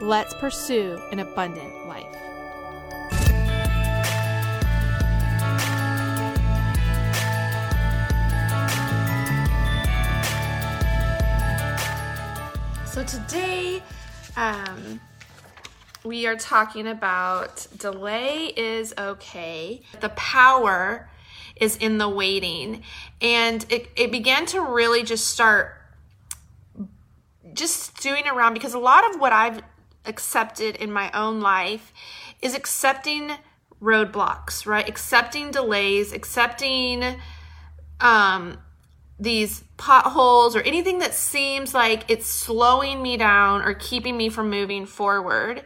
Let's pursue an abundant life. So today, um, we are talking about delay is okay. The power is in the waiting. And it, it began to really just start just doing around because a lot of what I've accepted in my own life is accepting roadblocks, right? Accepting delays, accepting um, these potholes or anything that seems like it's slowing me down or keeping me from moving forward.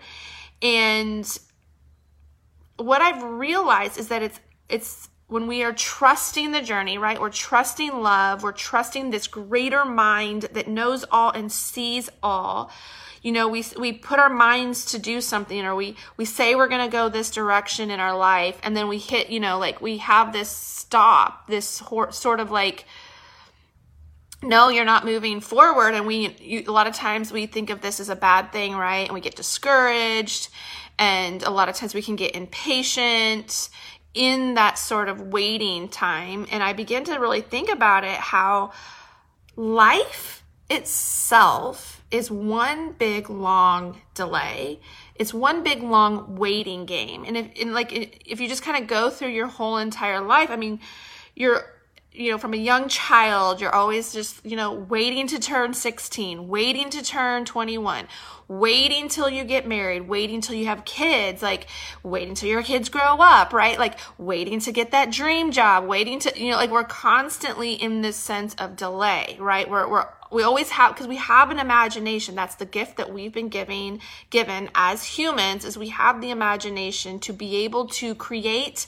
And what I've realized is that it's it's when we are trusting the journey, right? We're trusting love, we're trusting this greater mind that knows all and sees all. You know, we we put our minds to do something or we we say we're going to go this direction in our life and then we hit, you know, like we have this stop, this sort of like no, you're not moving forward. And we, you, a lot of times we think of this as a bad thing, right? And we get discouraged. And a lot of times we can get impatient in that sort of waiting time. And I begin to really think about it how life itself is one big long delay. It's one big long waiting game. And if, and like, if you just kind of go through your whole entire life, I mean, you're you know, from a young child, you're always just, you know, waiting to turn 16, waiting to turn 21, waiting till you get married, waiting till you have kids, like waiting till your kids grow up, right? Like waiting to get that dream job, waiting to, you know, like we're constantly in this sense of delay, right? We're, we're, we always have, because we have an imagination. That's the gift that we've been giving, given as humans is we have the imagination to be able to create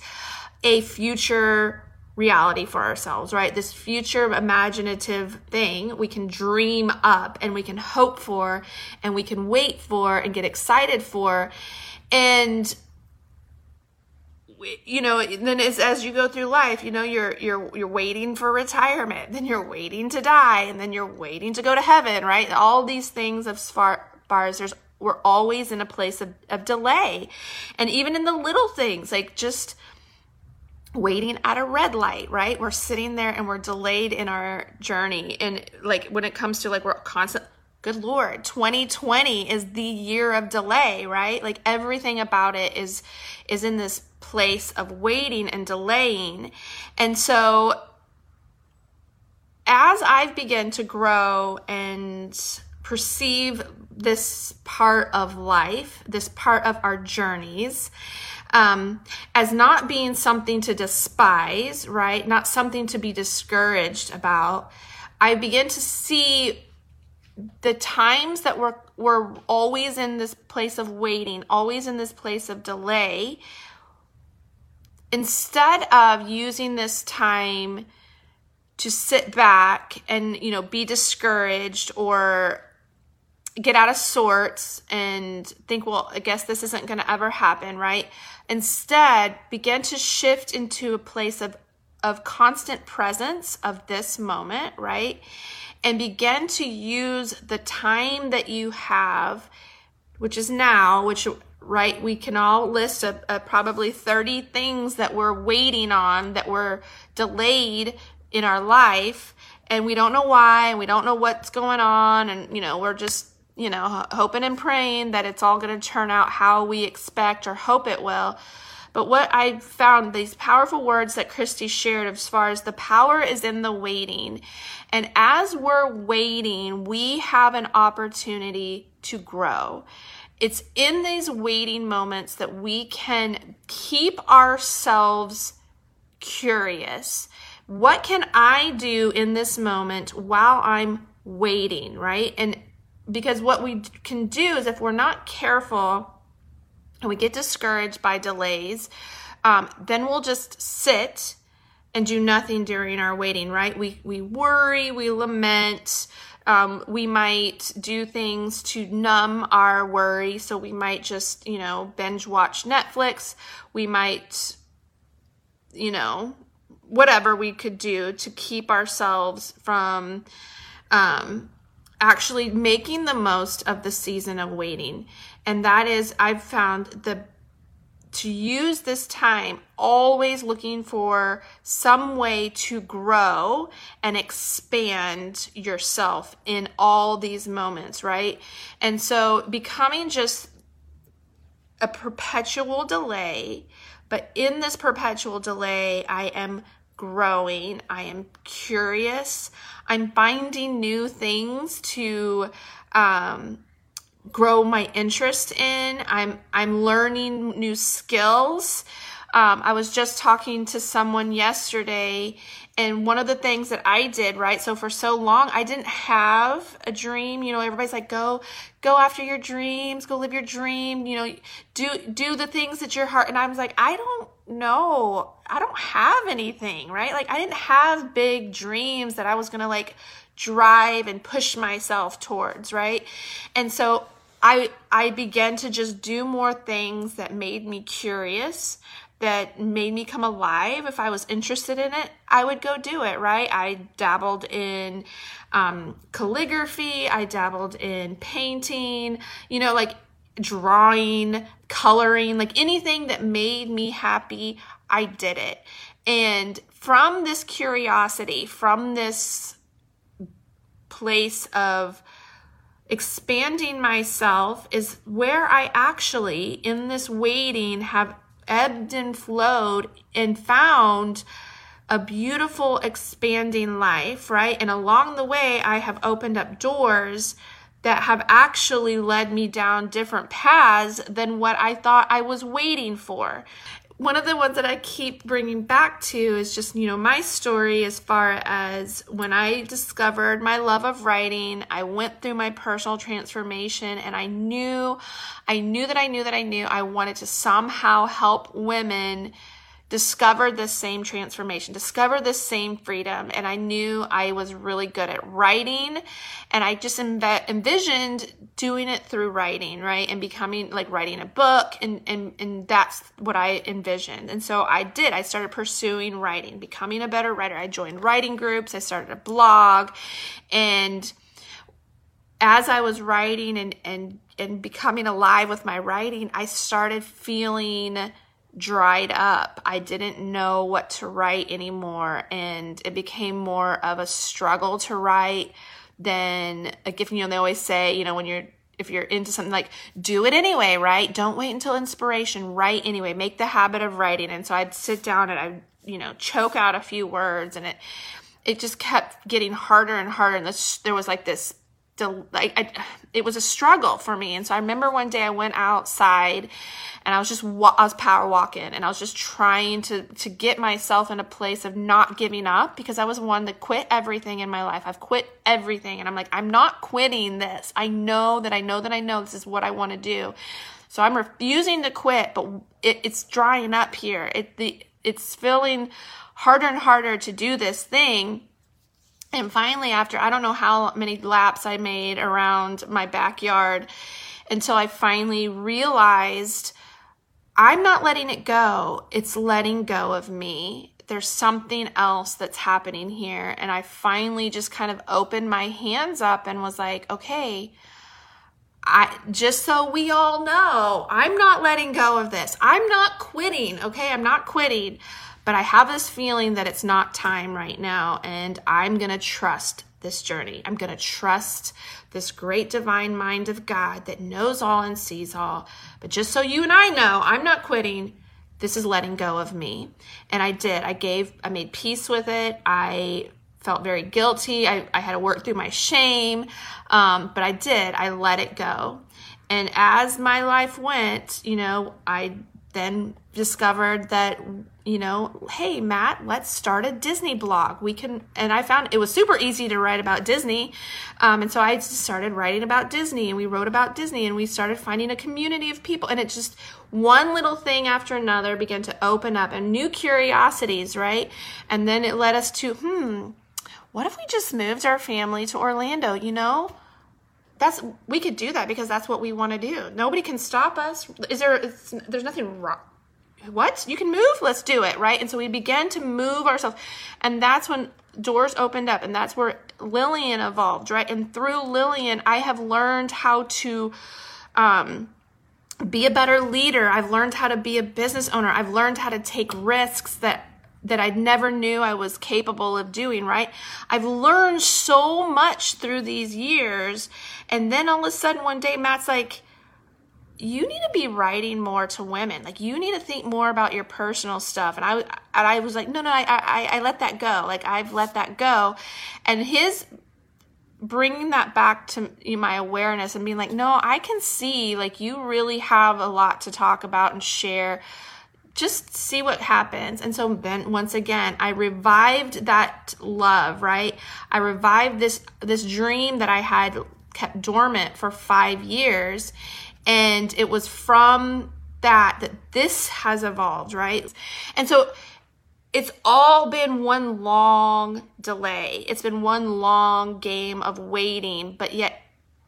a future reality for ourselves, right? This future imaginative thing we can dream up and we can hope for and we can wait for and get excited for. And you know then as, as you go through life you know you're you're you're waiting for retirement then you're waiting to die and then you're waiting to go to heaven right all these things as far, as there's we're always in a place of, of delay and even in the little things like just waiting at a red light, right? We're sitting there and we're delayed in our journey. And like when it comes to like we're constant good lord 2020 is the year of delay right like everything about it is is in this place of waiting and delaying and so as i've begun to grow and perceive this part of life this part of our journeys um, as not being something to despise, right? Not something to be discouraged about. I begin to see the times that we're we're always in this place of waiting, always in this place of delay. Instead of using this time to sit back and you know be discouraged or get out of sorts and think, well, I guess this isn't going to ever happen, right? Instead, begin to shift into a place of, of constant presence of this moment, right? And begin to use the time that you have, which is now, which right we can all list a, a probably 30 things that we're waiting on that were delayed in our life and we don't know why and we don't know what's going on and you know we're just you know, hoping and praying that it's all going to turn out how we expect or hope it will. But what I found these powerful words that Christy shared as far as the power is in the waiting. And as we're waiting, we have an opportunity to grow. It's in these waiting moments that we can keep ourselves curious. What can I do in this moment while I'm waiting, right? And because what we can do is if we're not careful and we get discouraged by delays, um, then we'll just sit and do nothing during our waiting, right? We, we worry, we lament, um, we might do things to numb our worry. So we might just, you know, binge watch Netflix. We might, you know, whatever we could do to keep ourselves from um, actually making the most of the season of waiting. And that is, I've found the to use this time always looking for some way to grow and expand yourself in all these moments, right? And so becoming just a perpetual delay, but in this perpetual delay, I am growing, I am curious, I'm finding new things to um, grow my interest in. I'm I'm learning new skills. Um, I was just talking to someone yesterday, and one of the things that I did, right? So for so long, I didn't have a dream. You know, everybody's like, go, go after your dreams, go live your dream. You know, do do the things that your heart. And I was like, I don't know, I don't have anything, right? Like I didn't have big dreams that I was gonna like drive and push myself towards, right? And so I I began to just do more things that made me curious, that made me come alive. If I was interested in it, I would go do it, right? I dabbled in um, calligraphy, I dabbled in painting, you know, like drawing, coloring, like anything that made me happy, I did it. And from this curiosity, from this place of expanding myself is where I actually, in this waiting, have ebbed and flowed and found a beautiful expanding life, right? And along the way, I have opened up doors that have actually led me down different paths than what I thought I was waiting for one of the ones that I keep bringing back to is just, you know, my story as far as when I discovered my love of writing, I went through my personal transformation and I knew, I knew that I knew that I knew I wanted to somehow help women discover this same transformation, discover this same freedom. And I knew I was really good at writing. And I just env- envisioned doing it through writing, right? And becoming like writing a book. And, and, and that's what I envisioned. And so I did. I started pursuing writing, becoming a better writer. I joined writing groups. I started a blog. And as I was writing and, and, and becoming alive with my writing, I started feeling dried up. I didn't know what to write anymore, and it became more of a struggle to write than a gift. You know, they always say, you know, when you're if you're into something like do it anyway, right? Don't wait until inspiration. Write anyway. Make the habit of writing. And so I'd sit down and I'd you know choke out a few words, and it it just kept getting harder and harder. And this, there was like this like I, it was a struggle for me. And so I remember one day I went outside and I was just I was power walking and I was just trying to to get myself in a place of not giving up because I was one that quit everything in my life. I've quit everything and I'm like I'm not quitting this. I know that I know that I know this is what I want to do. So I'm refusing to quit, but it, it's drying up here. It the it's feeling harder and harder to do this thing and finally, after I don't know how many laps I made around my backyard until I finally realized I'm not letting it go, it's letting go of me. There's something else that's happening here. And I finally just kind of opened my hands up and was like, okay, I just so we all know, I'm not letting go of this. I'm not quitting, okay? I'm not quitting. But I have this feeling that it's not time right now, and I'm going to trust this journey. I'm going to trust this great divine mind of God that knows all and sees all. But just so you and I know, I'm not quitting. This is letting go of me. And I did. I gave, I made peace with it. I felt very guilty. I, I had to work through my shame. Um, but I did. I let it go. And as my life went, you know, I then discovered that you know hey matt let's start a disney blog. We can and i found it was super easy to write about disney. Um, and so i just started writing about disney and we wrote about disney and we started finding a community of people. And it just one little thing after another began to open up and new curiosities right? And then it led us to hmm what if we just moved our family to orlando you know that's we could do that because that's what we want to do. Nobody can stop us. Is there? there's nothing wrong. What you can move? Let's do it, right? And so we began to move ourselves, and that's when doors opened up, and that's where Lillian evolved, right? And through Lillian, I have learned how to. Um, be a better leader. I've learned how to be a business owner. I've learned how to take risks that that I never knew I was capable of doing, right? I've learned so much through these years. And then all of a sudden, one day, Matt's like, you need to be writing more to women. Like you need to think more about your personal stuff. And I, and I was like, no, no, I, I, I let that go. Like I've let that go. And his bringing that back to my awareness and being like, no, I can see like you really have a lot to talk about and share just see what happens. And so then once again, I revived that love, right? I revived this this dream that I had kept dormant for 5 years and it was from that that this has evolved, right? And so it's all been one long delay. It's been one long game of waiting, but yet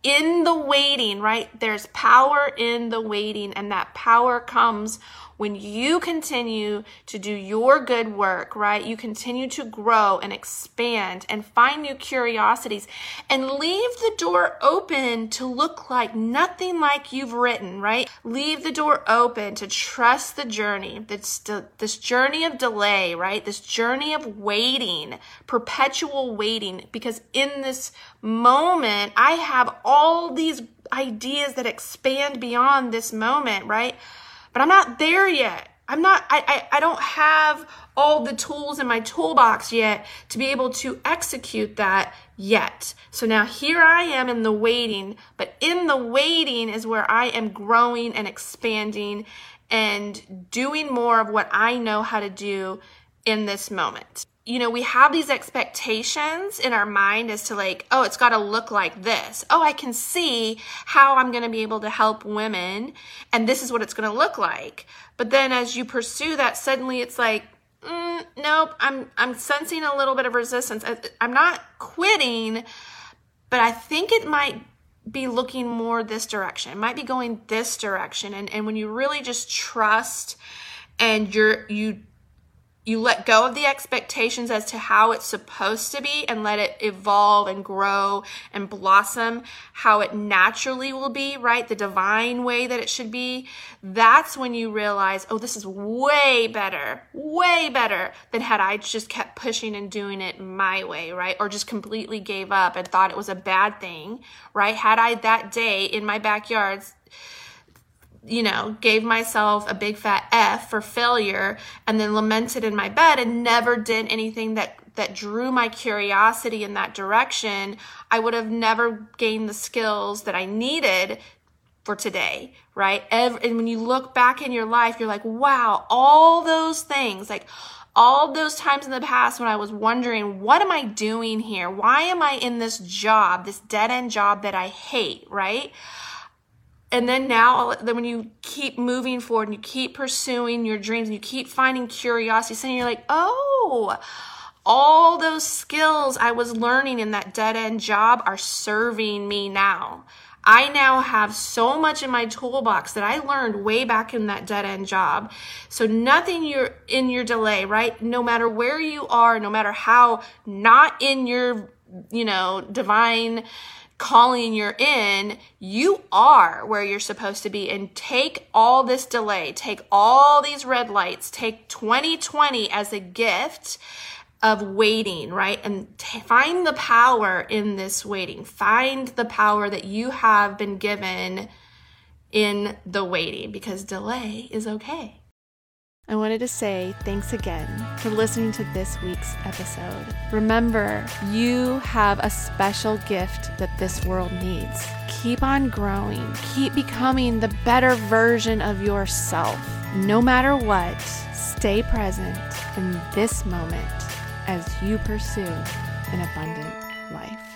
in the waiting, right? There's power in the waiting, and that power comes when you continue to do your good work, right? You continue to grow and expand and find new curiosities and leave the door open to look like nothing like you've written, right? Leave the door open to trust the journey, this, this journey of delay, right? This journey of waiting, perpetual waiting, because in this moment, I have all these ideas that expand beyond this moment, right? But I'm not there yet. I'm not, I, I, I don't have all the tools in my toolbox yet to be able to execute that yet. So now here I am in the waiting, but in the waiting is where I am growing and expanding and doing more of what I know how to do in this moment you know, we have these expectations in our mind as to like, oh, it's got to look like this. Oh, I can see how I'm going to be able to help women, and this is what it's going to look like. But then as you pursue that, suddenly it's like, mm, nope, I'm I'm sensing a little bit of resistance. I'm not quitting, but I think it might be looking more this direction. It might be going this direction. And and when you really just trust and you're you you let go of the expectations as to how it's supposed to be and let it evolve and grow and blossom how it naturally will be, right? The divine way that it should be. That's when you realize, oh, this is way better, way better than had I just kept pushing and doing it my way, right? Or just completely gave up and thought it was a bad thing, right? Had I that day in my backyard you know, gave myself a big fat F for failure and then lamented in my bed and never did anything that that drew my curiosity in that direction, I would have never gained the skills that I needed for today, right? Every, and when you look back in your life, you're like, wow, all those things, like all those times in the past when I was wondering, what am I doing here? Why am I in this job, this dead end job that I hate, right? And then now then when you keep moving forward and you keep pursuing your dreams and you keep finding curiosity so you're like oh all those skills i was learning in that dead end job are serving me now. I now have so much in my toolbox that i learned way back in that dead end job. So nothing you're in your delay right? No matter where you are no matter how not in your you know divine calling you're in, you are where you're supposed to be. And take all this delay, take all these red lights, take 2020 as a gift of waiting, right? And t- find the power in this waiting. Find the power that you have been given in the waiting because delay is okay. I wanted to say thanks again for listening to this week's episode. Remember, you have a special gift that this world needs. Keep on growing, keep becoming the better version of yourself. no matter what, stay present in this moment as you pursue an abundant life.